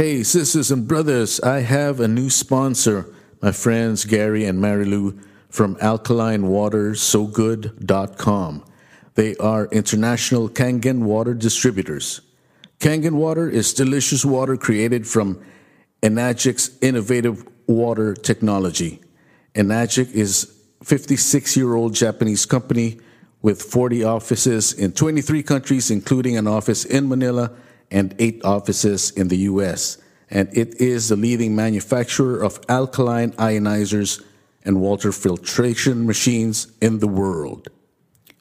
Hey, sisters and brothers, I have a new sponsor, my friends Gary and Marilu from alkalinewatersogood.com. They are international Kangen water distributors. Kangen water is delicious water created from Enagic's innovative water technology. Enagic is 56 year old Japanese company with 40 offices in 23 countries, including an office in Manila and eight offices in the US. And it is the leading manufacturer of alkaline ionizers and water filtration machines in the world.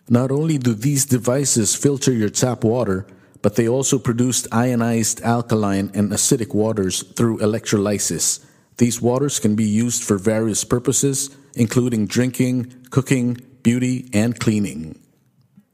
Not only do these devices filter your tap water, but they also produce ionized alkaline and acidic waters through electrolysis. These waters can be used for various purposes, including drinking, cooking, beauty, and cleaning.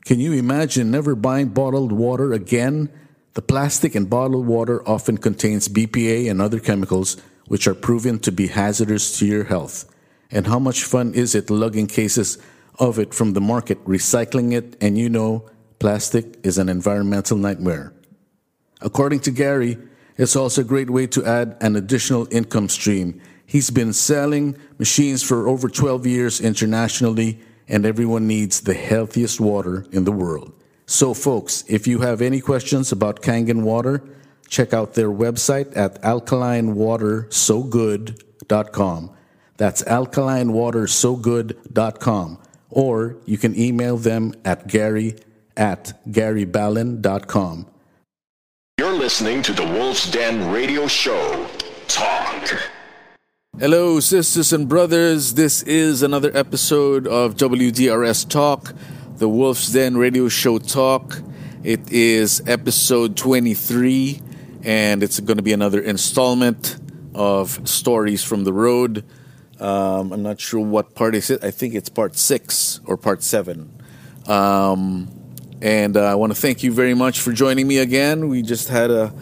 Can you imagine never buying bottled water again? The plastic in bottled water often contains BPA and other chemicals which are proven to be hazardous to your health. And how much fun is it lugging cases of it from the market, recycling it, and you know plastic is an environmental nightmare. According to Gary, it's also a great way to add an additional income stream. He's been selling machines for over 12 years internationally, and everyone needs the healthiest water in the world. So, folks, if you have any questions about Kangen water, check out their website at alkalinewatersogood.com. That's alkalinewatersogood.com. Or you can email them at gary at garyballin.com. You're listening to the Wolf's Den Radio Show. Talk. Hello, sisters and brothers. This is another episode of WDRS Talk, the Wolf's Den Radio Show Talk. It is episode 23, and it's going to be another installment of Stories from the Road. Um, I'm not sure what part is it. I think it's part six or part seven. Um, and uh, I want to thank you very much for joining me again. We just had a,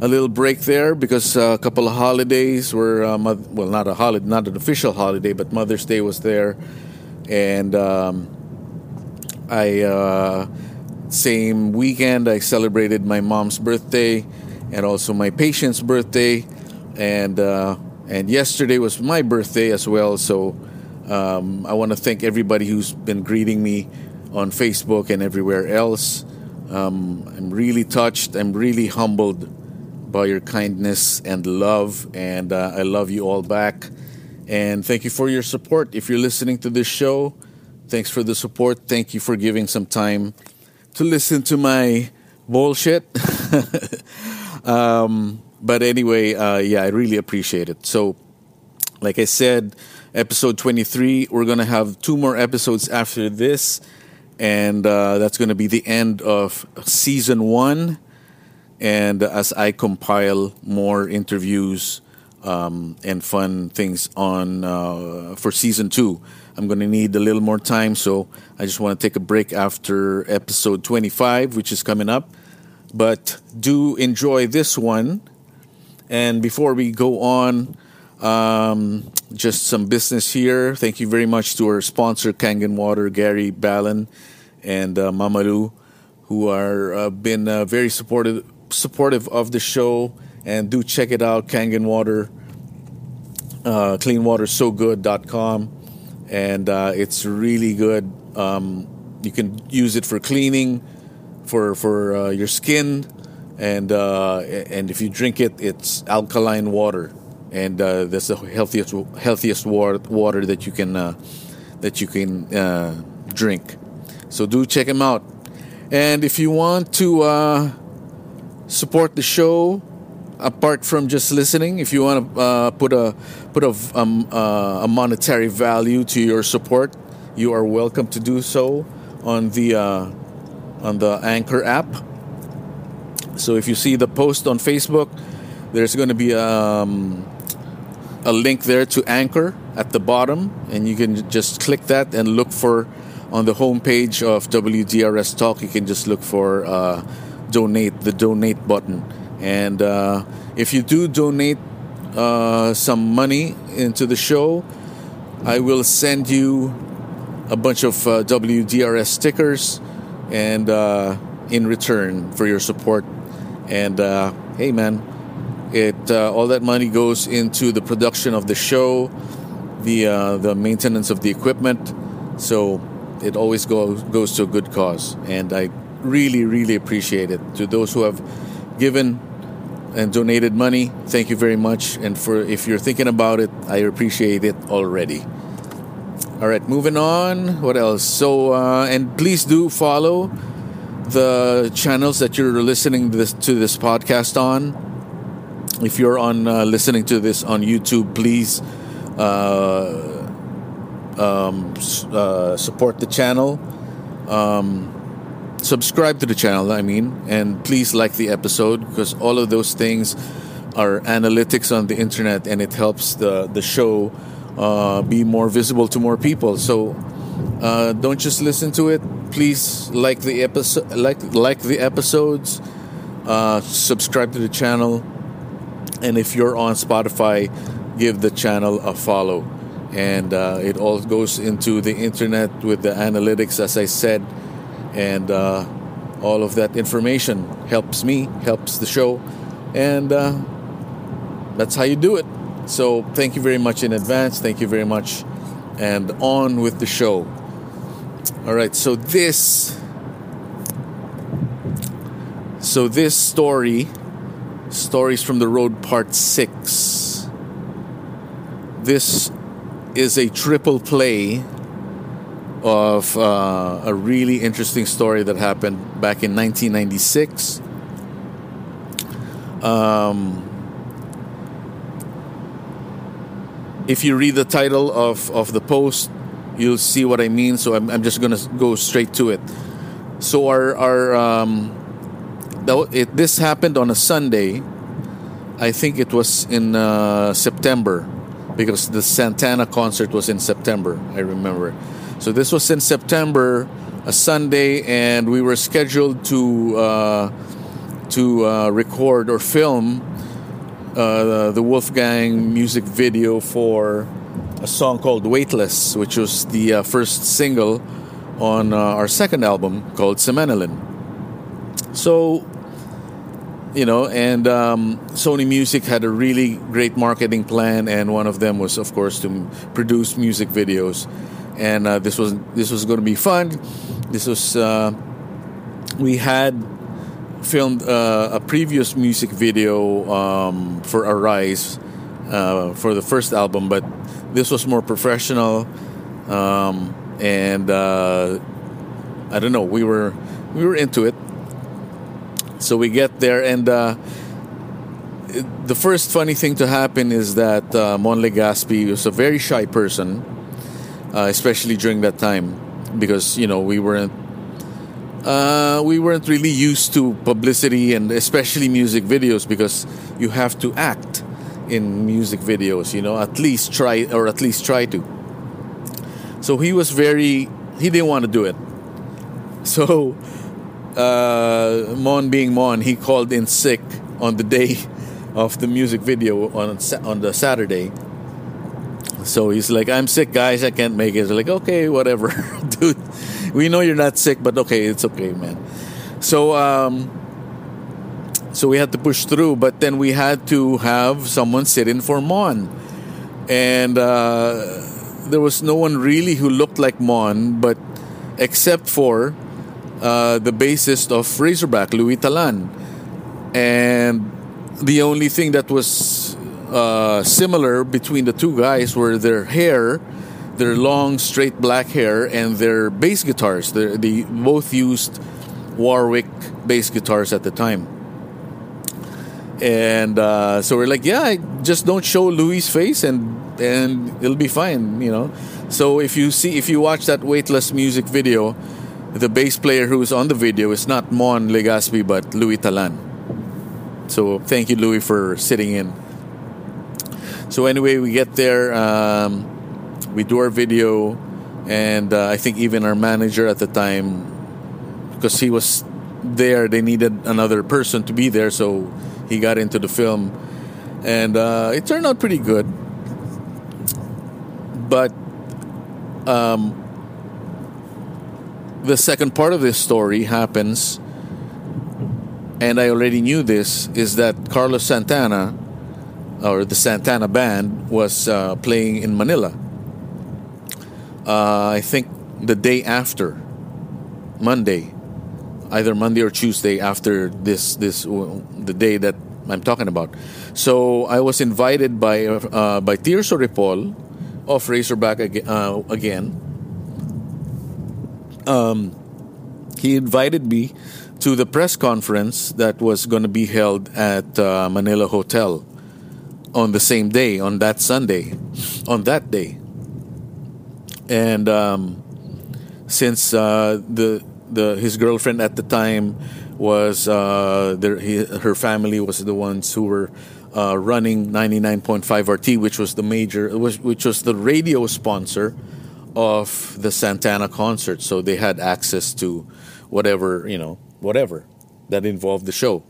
a little break there because uh, a couple of holidays were, uh, well, not a holiday, not an official holiday, but Mother's Day was there. And um, I, uh, same weekend, I celebrated my mom's birthday and also my patient's birthday. And uh, and yesterday was my birthday as well, so um, I want to thank everybody who's been greeting me on Facebook and everywhere else. Um, I'm really touched. I'm really humbled by your kindness and love, and uh, I love you all back. And thank you for your support. If you're listening to this show, thanks for the support. Thank you for giving some time to listen to my bullshit. um, but anyway, uh, yeah, I really appreciate it. So, like I said, episode 23, we're going to have two more episodes after this. And uh, that's going to be the end of season one. And as I compile more interviews um, and fun things on uh, for season two, I'm going to need a little more time. So I just want to take a break after episode 25, which is coming up. But do enjoy this one and before we go on, um, just some business here. Thank you very much to our sponsor, Kangen Water, Gary Ballin, and uh, Mamalu, who are uh, been uh, very supportive supportive of the show. And do check it out, Kangen Water, uh, cleanwatersogood.com. And uh, it's really good. Um, you can use it for cleaning, for, for uh, your skin, and uh, and if you drink it, it's alkaline water, and uh, that's the healthiest healthiest water, that you can uh, that you can drink. So do check them out, and if you want to support the show, apart from just listening, if you want to uh, put a put a, um, a monetary value to your support, you are welcome to do so on the on the Anchor app so if you see the post on Facebook, there's going to be um, a link there to Anchor at the bottom, and you can just click that and look for on the homepage of WDRS Talk. You can just look for uh, donate, the donate button, and uh, if you do donate uh, some money into the show, I will send you a bunch of uh, WDRS stickers, and uh, in return for your support and uh, hey, man, It uh, all that money goes into the production of the show, the the maintenance of the equipment. So it always goes goes to a good cause, and I really really appreciate it. To those who have given and donated money, thank you very much. And for if you're thinking about it, I appreciate it already. All right, moving on. What else? So uh, and please do follow the channels that you're listening this, to this podcast on if you're on uh, listening to this on YouTube, please uh, um, uh, support the channel. Um, subscribe to the channel, I mean, and please like the episode because all of those things are analytics on the internet and it helps the, the show uh, be more visible to more people. So uh, don't just listen to it. Please like the episode, like like the episodes. Uh, subscribe to the channel and if you're on Spotify, give the channel a follow. And uh, it all goes into the internet with the analytics, as I said, and uh, all of that information helps me, helps the show, and uh, that's how you do it. So, thank you very much in advance. Thank you very much, and on with the show. All right, so this, so this story Stories from the Road Part 6. This is a triple play of uh, a really interesting story that happened back in 1996. Um, if you read the title of, of the post, you'll see what I mean. So I'm, I'm just going to go straight to it. So our, our um, it, this happened on a Sunday. I think it was in uh, September because the Santana concert was in September. I remember. So this was in September, a Sunday, and we were scheduled to uh, to uh, record or film uh, the Wolfgang music video for a song called "Weightless," which was the uh, first single on uh, our second album called Semenelin. So you know, and um, Sony Music had a really great marketing plan, and one of them was, of course, to produce music videos. And uh, this was this was going to be fun. This was uh, we had filmed uh, a previous music video um, for Arise uh, for the first album, but this was more professional, um, and uh, I don't know. We were we were into it so we get there, and uh, the first funny thing to happen is that uh, Mon Legaspi was a very shy person, uh, especially during that time, because you know we weren't uh, we weren't really used to publicity and especially music videos because you have to act in music videos. You know, at least try or at least try to. So he was very he didn't want to do it. So uh, Mon being Mon, he called in sick on the day of the music video on on the Saturday. So he's like, "I'm sick, guys. I can't make it." They're like, "Okay, whatever, dude. We know you're not sick, but okay, it's okay, man." So, um, so we had to push through, but then we had to have someone sit in for Mon, and uh, there was no one really who looked like Mon, but except for uh, the bassist of Razorback, Louis Talan. And the only thing that was uh, similar between the two guys were their hair, their long, straight black hair, and their bass guitars. They, they both used Warwick bass guitars at the time. And uh, so we're like, yeah, just don't show Louis' face, and and it'll be fine, you know. So if you see, if you watch that weightless music video, the bass player who's on the video is not Mon Legaspi but Louis Talan. So thank you, Louis, for sitting in. So anyway, we get there, um, we do our video, and uh, I think even our manager at the time, because he was there, they needed another person to be there, so he got into the film, and uh, it turned out pretty good. But um, the second part of this story happens, and I already knew this, is that Carlos Santana or the Santana band was uh, playing in Manila. Uh, I think the day after, Monday, either Monday or Tuesday after this this the day that I'm talking about. So I was invited by uh, by Tirso Ripoll of Razorback uh, again. Um, he invited me to the press conference that was going to be held at uh, Manila Hotel on the same day, on that Sunday, on that day. And um, since uh, the the his girlfriend at the time was uh, there, he, her family was the ones who were uh, running 99.5 RT, which was the major, which was the radio sponsor of the Santana concert. So they had access to whatever you know, whatever that involved the show.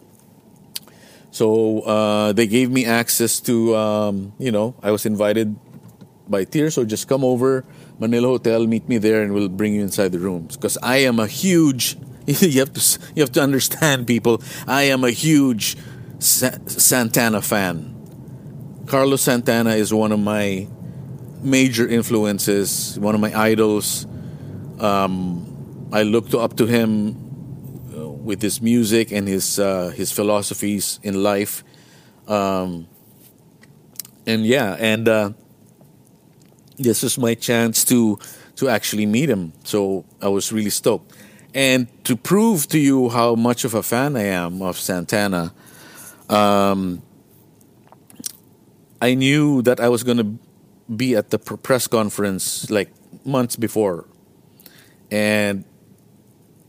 So uh, they gave me access to, um, you know, I was invited by Tears, so just come over Manila Hotel, meet me there, and we'll bring you inside the rooms. Because I am a huge, you have to, you have to understand, people. I am a huge Sa- Santana fan. Carlos Santana is one of my major influences, one of my idols. Um, I looked up to him with his music and his uh, his philosophies in life. Um, and yeah, and uh, this was my chance to to actually meet him. So I was really stoked. And to prove to you how much of a fan I am of Santana, um, I knew that I was going to be at the press conference like months before. And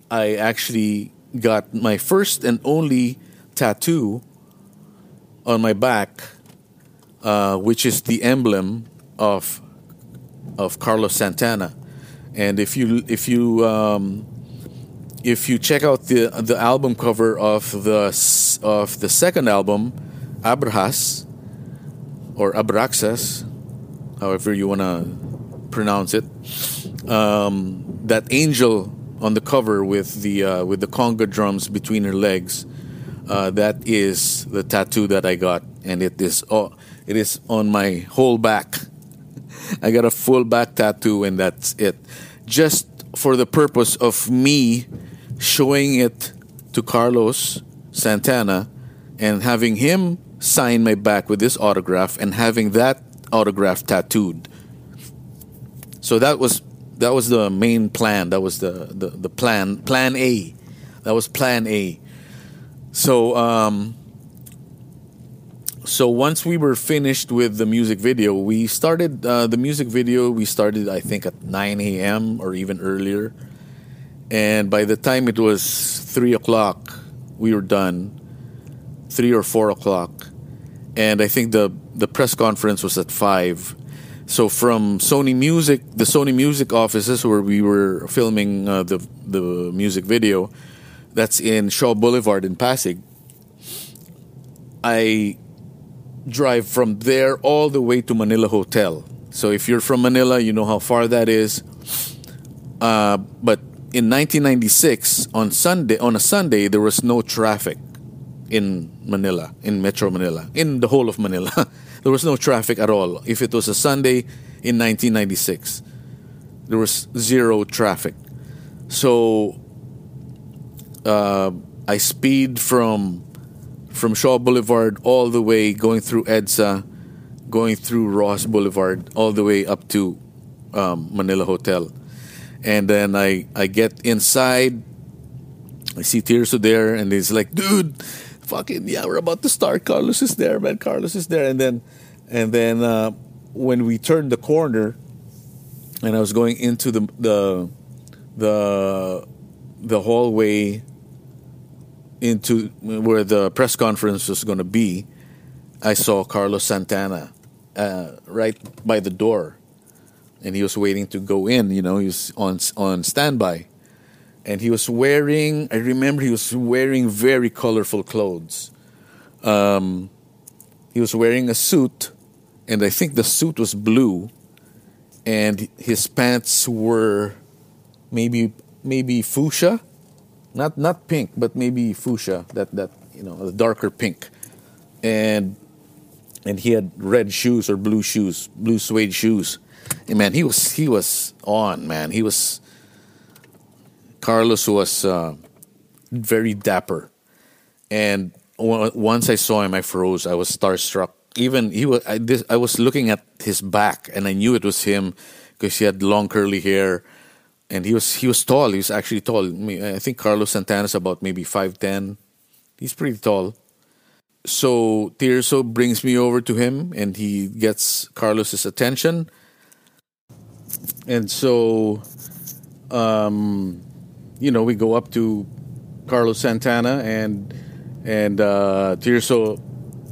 I actually got my first and only tattoo on my back, uh, which is the emblem of of Carlos Santana. And if you if you um, if you check out the the album cover of the of the second album, Abrahas or Abraxas, however you want to pronounce it, um, that angel on the cover with the uh, with the conga drums between her legs, uh, that is the tattoo that I got, and it is oh, it is on my whole back. I got a full back tattoo, and that's it. Just for the purpose of me showing it to Carlos Santana and having him sign my back with this autograph and having that autograph tattooed. So that was that was the main plan. That was the the, the plan plan A. That was plan A. So um, so once we were finished with the music video, we started uh, the music video. We started, I think, at 9 a.m. or even earlier. And by the time it was three o'clock, we were done. Three or four o'clock, and I think the the press conference was at five. So from Sony Music, the Sony Music offices where we were filming uh, the the music video, that's in Shaw Boulevard in Pasig. I drive from there all the way to Manila Hotel. So if you're from Manila, you know how far that is. Uh, but in 1996, on Sunday, on a Sunday, there was no traffic in Manila, in Metro Manila, in the whole of Manila. there was no traffic at all. If it was a Sunday in 1996, there was zero traffic. So uh, I speed from from Shaw Boulevard all the way, going through EDSA, going through Roxas Boulevard, all the way up to um, Manila Hotel. And then I, I get inside, I see Tirso there, and he's like, dude, fucking, yeah, we're about to start. Carlos is there, man. Carlos is there. And then, and then uh, when we turned the corner, and I was going into the, the, the, the hallway into where the press conference was going to be, I saw Carlos Santana uh, right by the door, and he was waiting to go in. You know, he was on on standby, and he was wearing. I remember he was wearing very colorful clothes. Um, he was wearing a suit, and I think the suit was blue, and his pants were maybe maybe fuchsia not not pink, but maybe fuchsia, that that you know, a darker pink. And and he had red shoes or blue shoes, blue suede shoes. And man, he was he was on man. He was Carlos was uh, very dapper, and w- once I saw him, I froze. I was starstruck. Even he was. I, this, I was looking at his back, and I knew it was him because he had long curly hair, and he was he was tall. He was actually tall. I think Carlos Santana's about maybe five ten. He's pretty tall. So Tirso brings me over to him, and he gets Carlos's attention. And so, um, you know, we go up to Carlos Santana, and and uh, Tirso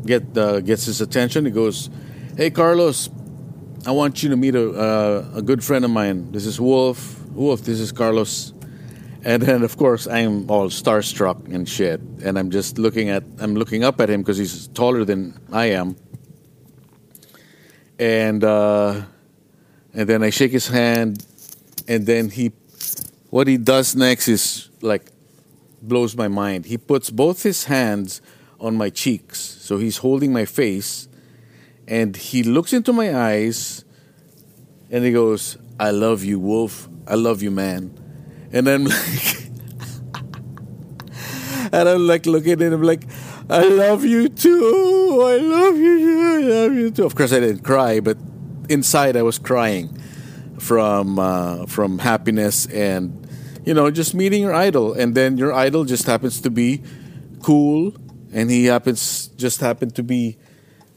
get uh, gets his attention. He goes, "Hey, Carlos, I want you to meet a uh, a good friend of mine. This is Wolf. Wolf, this is Carlos." And then, of course, I'm all starstruck and shit. And I'm just looking at, I'm looking up at him because he's taller than I am. And uh, and then I shake his hand, and then he, what he does next is like blows my mind. He puts both his hands on my cheeks, so he's holding my face, and he looks into my eyes, and he goes, "I love you, Wolf. I love you, man." And I'm like, and I'm like looking at him like, I love you too. I love you. I love you too. Of course, I didn't cry, but inside I was crying from uh, from happiness and you know just meeting your idol, and then your idol just happens to be cool, and he happens just happened to be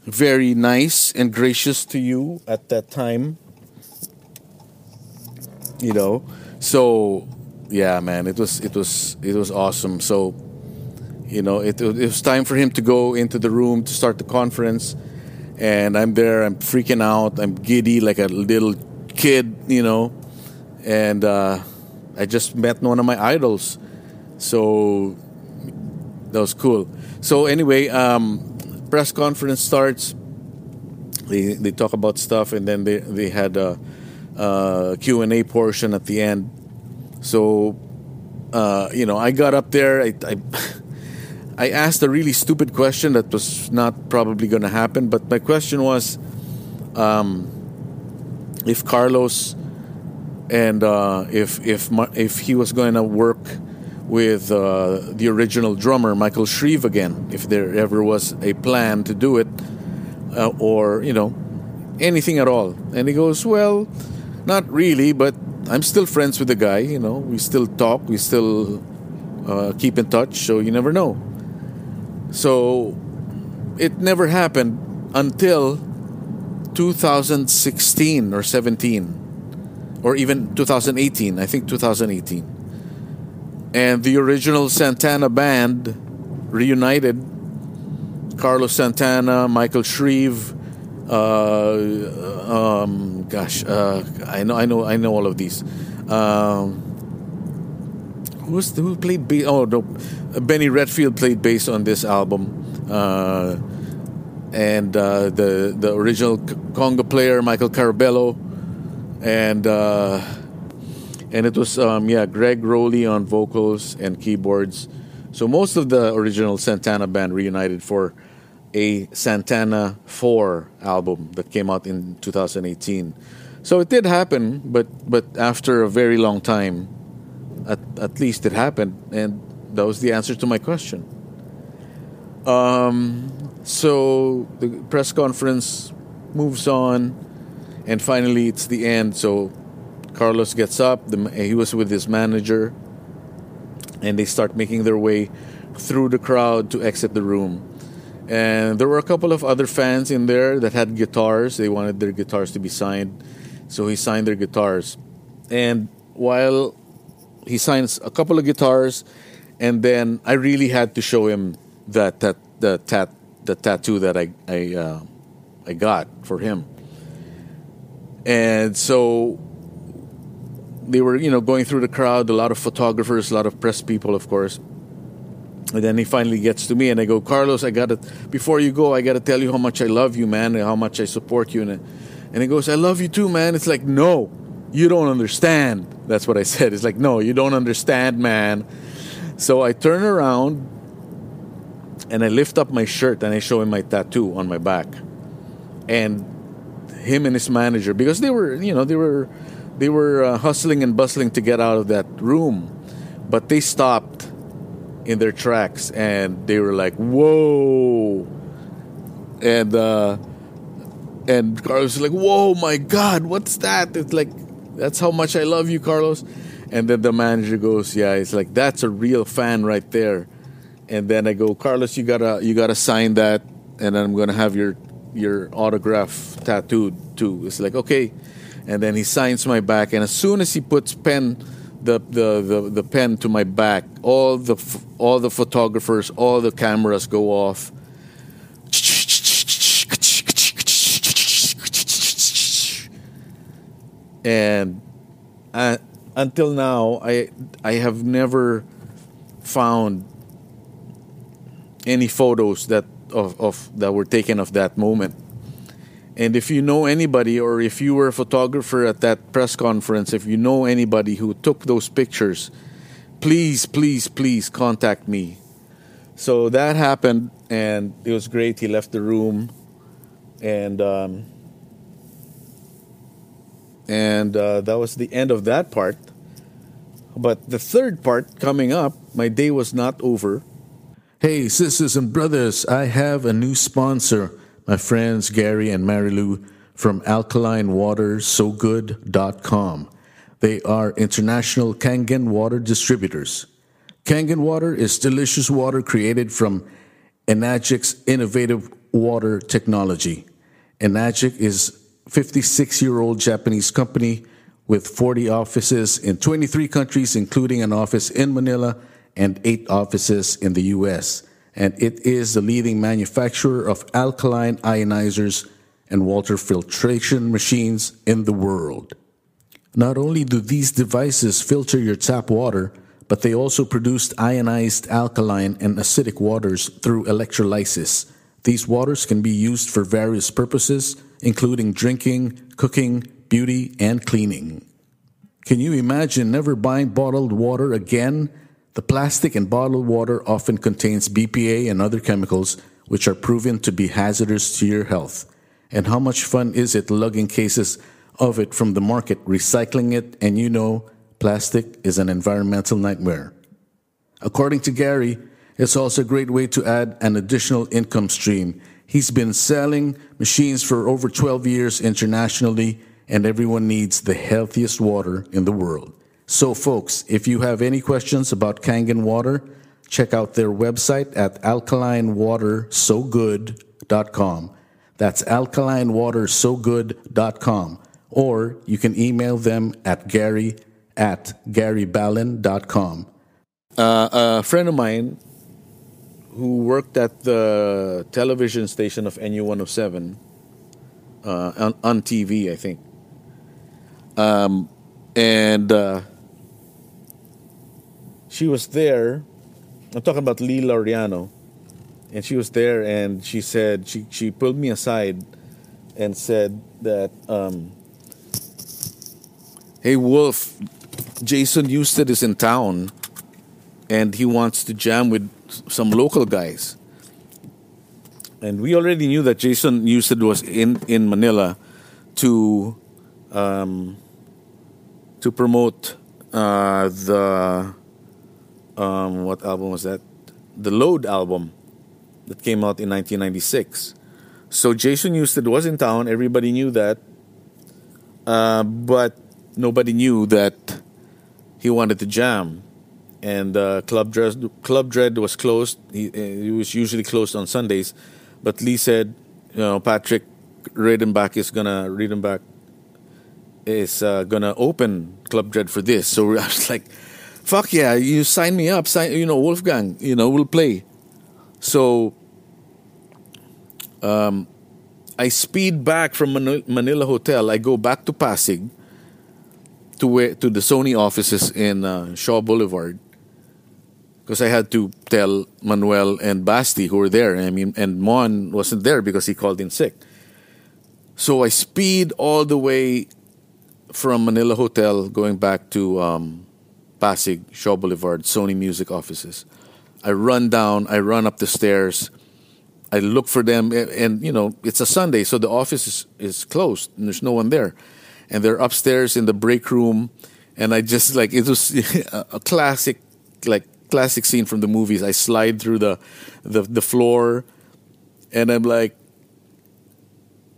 very nice and gracious to you at that time. You know, so yeah, man, it was it was it was awesome. So you know, it, it was time for him to go into the room to start the conference, and I'm there. I'm freaking out. I'm giddy like a little kid, you know, and uh, I just met one of my idols, so that was cool. So anyway, um, press conference starts. They they talk about stuff, and then they they had a, a Q and A portion at the end. So, uh, you know, I got up there. I, I I asked a really stupid question that was not probably going to happen, but my question was um, if Carlos and uh, if if if he was going to work with uh, the original drummer Michael Shrieve again, if there ever was a plan to do it, uh, or you know anything at all. And he goes, well, not really, but I'm still friends with the guy. You know, we still talk, we still uh, keep in touch. So you never know. So it never happened until 2016 or 17 or even 2018 i think 2018 and the original santana band reunited. Carlos santana michael shrieve uh, um, gosh uh, i know i know i know all of these. Um, who's who played bass oh no benny rietveld played bass on this album. Uh, and uh, the the original conga player Michael Carabello, and uh, and it was um, yeah Gregg Rolie on vocals and keyboards. So most of the original Santana band reunited for a Santana 4 album that came out in 2018. So it did happen, but but after a very long time, at at least it happened, and that was the answer to my question. Um, so the press conference moves on, and finally it's the end. So Carlos gets up. The, he was with his manager, and they start making their way through the crowd to exit the room. And there were a couple of other fans in there that had guitars. They wanted their guitars to be signed, so he signed their guitars. And while he signs a couple of guitars, and then I really had to show him that that the tat the tattoo that I I uh, I got for him. And so they were, you know, going through the crowd, a lot of photographers, a lot of press people, of course. And then he finally gets to me, and I go, Carlos, I gotta before you go, I gotta tell you how much I love you, man, and how much I support you. And and he goes, I love you too, man. It's like, no, you don't understand. That's what I said. It's like, no, you don't understand, man. So I turn around and I lift up my shirt and I show him my tattoo on my back. and him and his manager because they were you know they were they were uh, hustling and bustling to get out of that room, but they stopped in their tracks and they were like, "Whoa!" and uh, and Carlos was like, "Whoa, my God, what's that?" It's like, "That's how much I love you, Carlos." And then the manager goes, "Yeah, it's like that's a real fan right there." And then I go, "Carlos, you gotta you gotta sign that, and I'm gonna have your your autograph tattooed too." It's like okay, and then he signs my back, and as soon as he puts pen. The, the, the, the pen to my back all the all the photographers all the cameras go off and uh, until now, I I have never found any photos that of, of that were taken of that moment. And if you know anybody, or if you were a photographer at that press conference, if you know anybody who took those pictures, please, please, please contact me. So that happened, and it was great. He left the room, and um, and uh, that was the end of that part. But the third part coming up, my day was not over. Hey, sisters and brothers, I have a new sponsor, my friends Gary and Marilu from alkalinewatersogood.com. They are international Kangen water distributors. Kangen water is delicious water created from Enagic's innovative water technology. Enagic is 56 year old Japanese company with 40 offices in 23 countries, including an office in Manila and eight offices in the US. And it is the leading manufacturer of alkaline ionizers and water filtration machines in the world. Not only do these devices filter your tap water, but they also produce ionized alkaline and acidic waters through electrolysis. These waters can be used for various purposes including drinking, cooking, beauty, and cleaning. Can you imagine never buying bottled water again? The plastic in bottled water often contains BPA and other chemicals which are proven to be hazardous to your health. And how much fun is it lugging cases of it from the market, recycling it, and you know plastic is an environmental nightmare? According to Gary, it's also a great way to add an additional income stream He's been selling machines for over 12 years internationally, and everyone needs the healthiest water in the world. So, folks, if you have any questions about Kangen water, check out their website at alkalinewatersogood.com. That's alkalinewatersogood.com. Or you can email them at gary at garyballin.com. Uh, a friend of mine who worked at the television station of NU 107 uh, on, on, TV, I think. Um, and uh, she was there. I'm talking about Lee Laureano. And she was there and she said, she, she pulled me aside and said that, um, hey, Wolf, Jason Newsted is in town and he wants to jam with some local guys. And we already knew that Jason Newsted was in, in Manila to um, to promote uh, the um, what album was that? The Load album that came out in 1996. So Jason Newsted was in town. Everybody knew that, uh, but nobody knew that he wanted to jam and uh, Club Dread Club Dread was closed. He, he, was usually closed on Sundays, but Lee said, you know, Patrick Redenbach is gonna Redenbach is uh, gonna open Club Dread for this. So I was like, fuck yeah, you sign me up. Sign, you know, Wolfgang. You know, we'll play. So. Um, I speed back from Manila Hotel. I go back to Pasig to where to the Sony offices in uh, Shaw Boulevard because I had to tell Manuel and Basti who were there. I mean, and Mon wasn't there because he called in sick. So I speed all the way from Manila Hotel going back to um, Pasig, Shaw Boulevard, Sony Music offices. I run down, I run up the stairs. I look for them, and, you know it's a Sunday, so the office is, is closed and there's no one there, and they're upstairs in the break room, and I just like it was a classic, like classic scene from the movies. I slide through the the, the floor, and I'm like.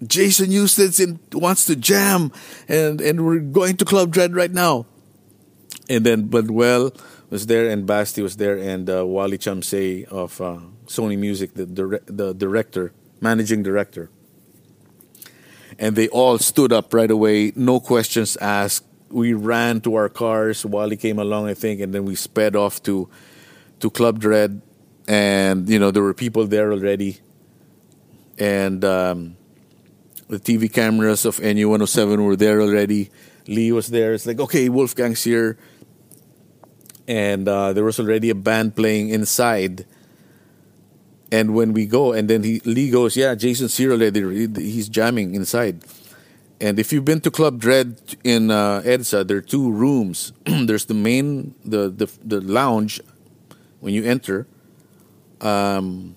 Jason in, wants to jam, and, and we're going to Club Dread right now. And then Budwell was there, and Basti was there, and uh, Wally Chamsey of uh, Sony Music, the, dire- the director, managing director. And they all stood up right away, no questions asked. We ran to our cars. Wally came along, I think, and then we sped off to to Club Dread. And you know there were people there already, and um, the TV cameras of NU 107 were there already. Lee was there. It's like okay, Wolfgang's here, and uh, there was already a band playing inside and when we go, and then he Lee goes, "Yeah, Jason's here already. He's jamming inside." And if you've been to Club Dread in uh, EDSA, there are two rooms. There's the main, the, the the lounge when you enter. Um,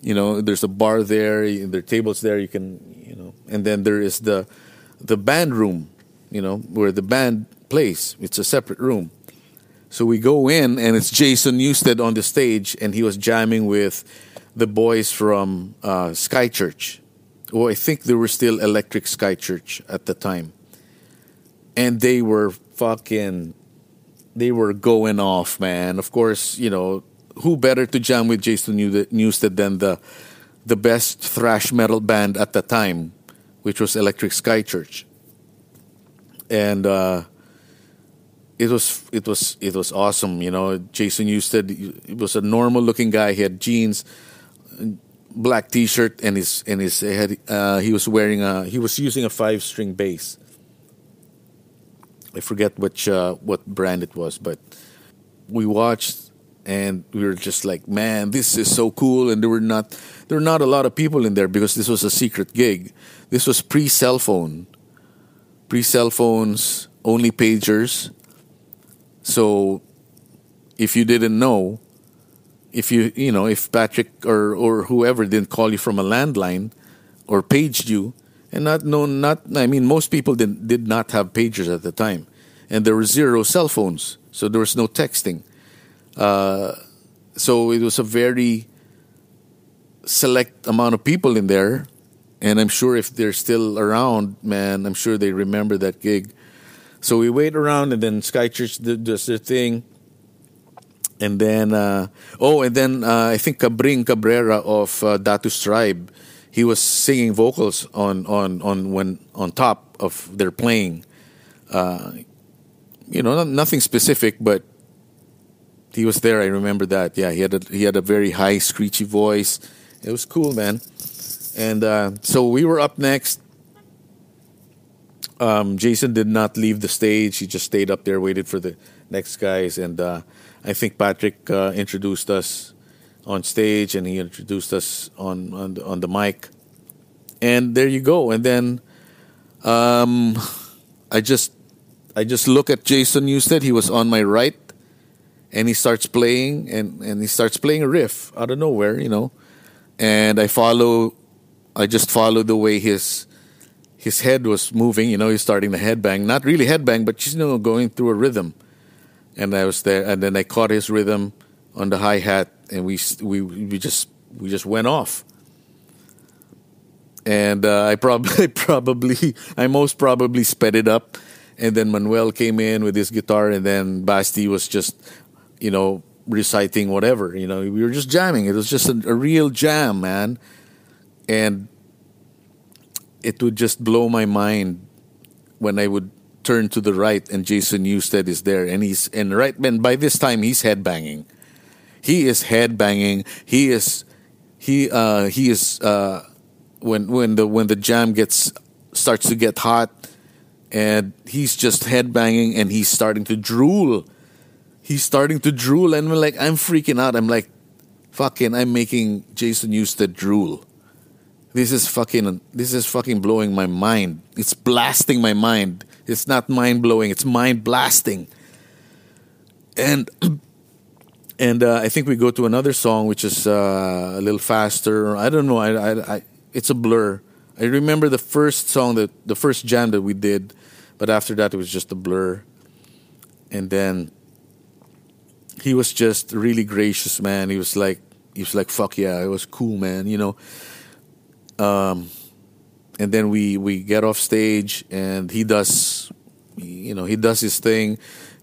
you know, there's a bar there. There are tables there. You can, you know, and then there is the the band room. You know, where the band plays. It's a separate room. So we go in, and it's Jason Newsted on the stage, and he was jamming with the boys from uh, Sky Church. Oh, I think they were still Electric Sky Church at the time. And they were fucking, they were going off, man. Of course, you know, who better to jam with Jason Newsted than the, the best thrash metal band at the time, which was Electric Sky Church. And, uh, it was it was it was awesome. You know, Jason Newsted he was a normal looking guy. He had jeans, black T-shirt, and his and his head. Uh, he was wearing a he was using a five string bass. I forget which uh, what brand it was, but we watched and we were just like, man, this is so cool. And there were not there were not a lot of people in there because this was a secret gig. This was pre cell phone, pre cell phones, only pagers so if you didn't know, if you you know if Patrick or or whoever didn't call you from a landline or paged you, and not no not I mean most people did did not have pagers at the time, and there were zero cell phones, so there was no texting. Uh, so it was a very select amount of people in there, and I'm sure if they're still around, man, I'm sure they remember that gig. So we wait around, and then Sky Church does their thing. And then, uh, oh, and then uh, I think Cabring Cabrera of uh, Datus Tribe, he was singing vocals on on on when on top of their playing. Uh, you know, nothing specific, but he was there. I remember that. Yeah, he had a, he had a very high, screechy voice. It was cool, man. And uh, so we were up next, um, Jason did not leave the stage. He just stayed up there, waited for the next guys, and uh, I think Patrick uh, introduced us on stage, and he introduced us on on the, on the mic, and there you go. And then um, I just I just look at Jason Newsted. He was on my right, and he starts playing, and and he starts playing a riff out of nowhere, you know, and I follow. I just follow the way his his head was moving. You know, he's starting to headbang. Not really headbang, but just you know, going through a rhythm. And I was there, and then I caught his rhythm on the hi hat, and we we we just we just went off. And uh, I probably probably I most probably sped it up, and then Manuel came in with his guitar, and then Basti was just, you know, reciting whatever. You know, we were just jamming. It was just a, a real jam, man. And it would just blow my mind when I would turn to the right and Jason Newsted is there and he's and right and by this time he's headbanging. He is headbanging. He is he uh he is uh when when the when the jam gets starts to get hot and he's just headbanging and he's starting to drool. He's starting to drool and we're like I'm freaking out. I'm like fucking I'm making Jason Newsted drool this is fucking this is fucking blowing my mind. It's blasting my mind. It's not mind blowing, it's mind blasting. And And uh, I think we go to another song, which is uh, a little faster. I don't know. I, I, I, it's a blur. I remember the first song that the first jam that we did, but after that it was just a blur. And then he was just really gracious, man. He was like, he was like, "Fuck yeah, it was cool, man." You know. Um, and then we we get off stage, and he does, you know, he does his thing,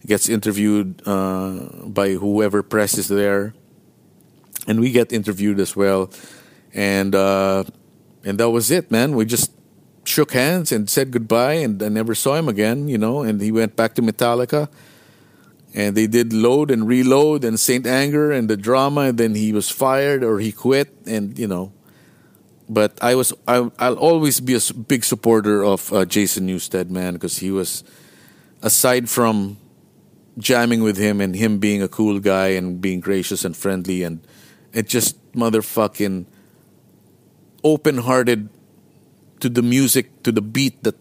gets interviewed uh, by whoever press is there, and we get interviewed as well, and uh, and that was it, man. We just shook hands and said goodbye, and I never saw him again, you know. And he went back to Metallica and they did load and reload and Saint Anger and the drama and then he was fired or he quit and you know. But I was I, will always be a big supporter of uh, Jason Newsted man because he was aside from jamming with him and him being a cool guy and being gracious and friendly and it just motherfucking open-hearted to the music to the beat that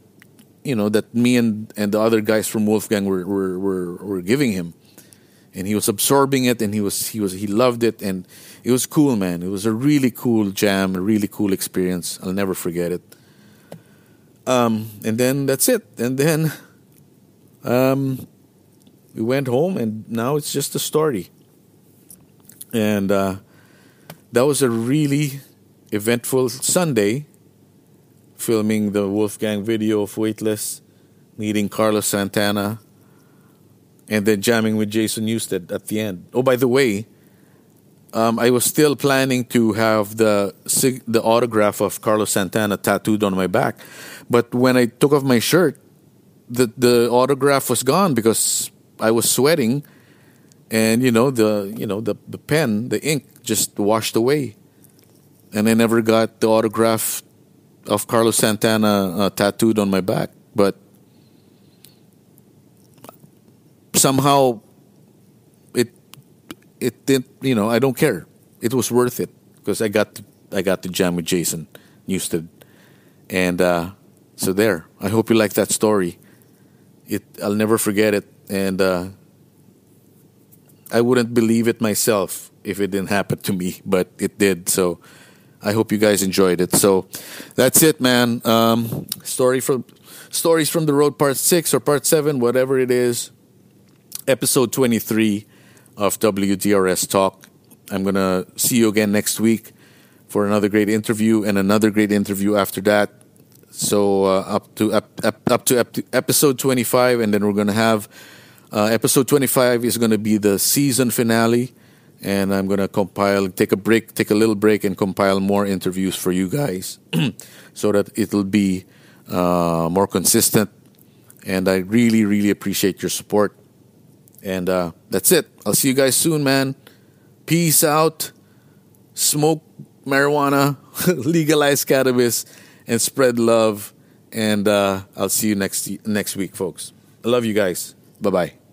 you know that me and, and the other guys from Wolfgang were, were, were, were giving him, and he was absorbing it, and he was he was he loved it, and it was cool, man. It was a really cool jam, a really cool experience. I'll never forget it. Um, and then that's it, and then um, we went home, and now it's just a story. And uh, that was a really eventful Sunday filming the Wolfgang video of Weightless, meeting Carlos Santana, and then jamming with Jason Newsted at the end. Oh, by the way, um, I was still planning to have the the autograph of Carlos Santana tattooed on my back, but when I took off my shirt, the the autograph was gone because I was sweating, and you know the you know the the pen, the ink just washed away, and I never got the autograph of Carlos Santana uh, tattooed on my back, but somehow it it didn't. You know, I don't care. It was worth it because I got to, I got to jam with Jason Newsted, and uh, so there. I hope you like that story. It I'll never forget it, and uh, I wouldn't believe it myself if it didn't happen to me, but it did. So I hope you guys enjoyed it. So that's it, man. Um, story from stories from the road, part six or part seven, whatever it is. Episode twenty three of WDRS Talk. I'm gonna see you again next week for another great interview and another great interview after that. So uh, up to up, up, up to episode 25, and then we're gonna have uh, episode 25 is gonna be the season finale and I'm going to compile, take a break, take a little break, and compile more interviews for you guys so that it'll be uh, more consistent. And I really, really appreciate your support. And uh, that's it. I'll see you guys soon, man. Peace out. Smoke marijuana, legalize cannabis, and spread love. And uh, I'll see you next next week, folks. I love you guys. Bye bye.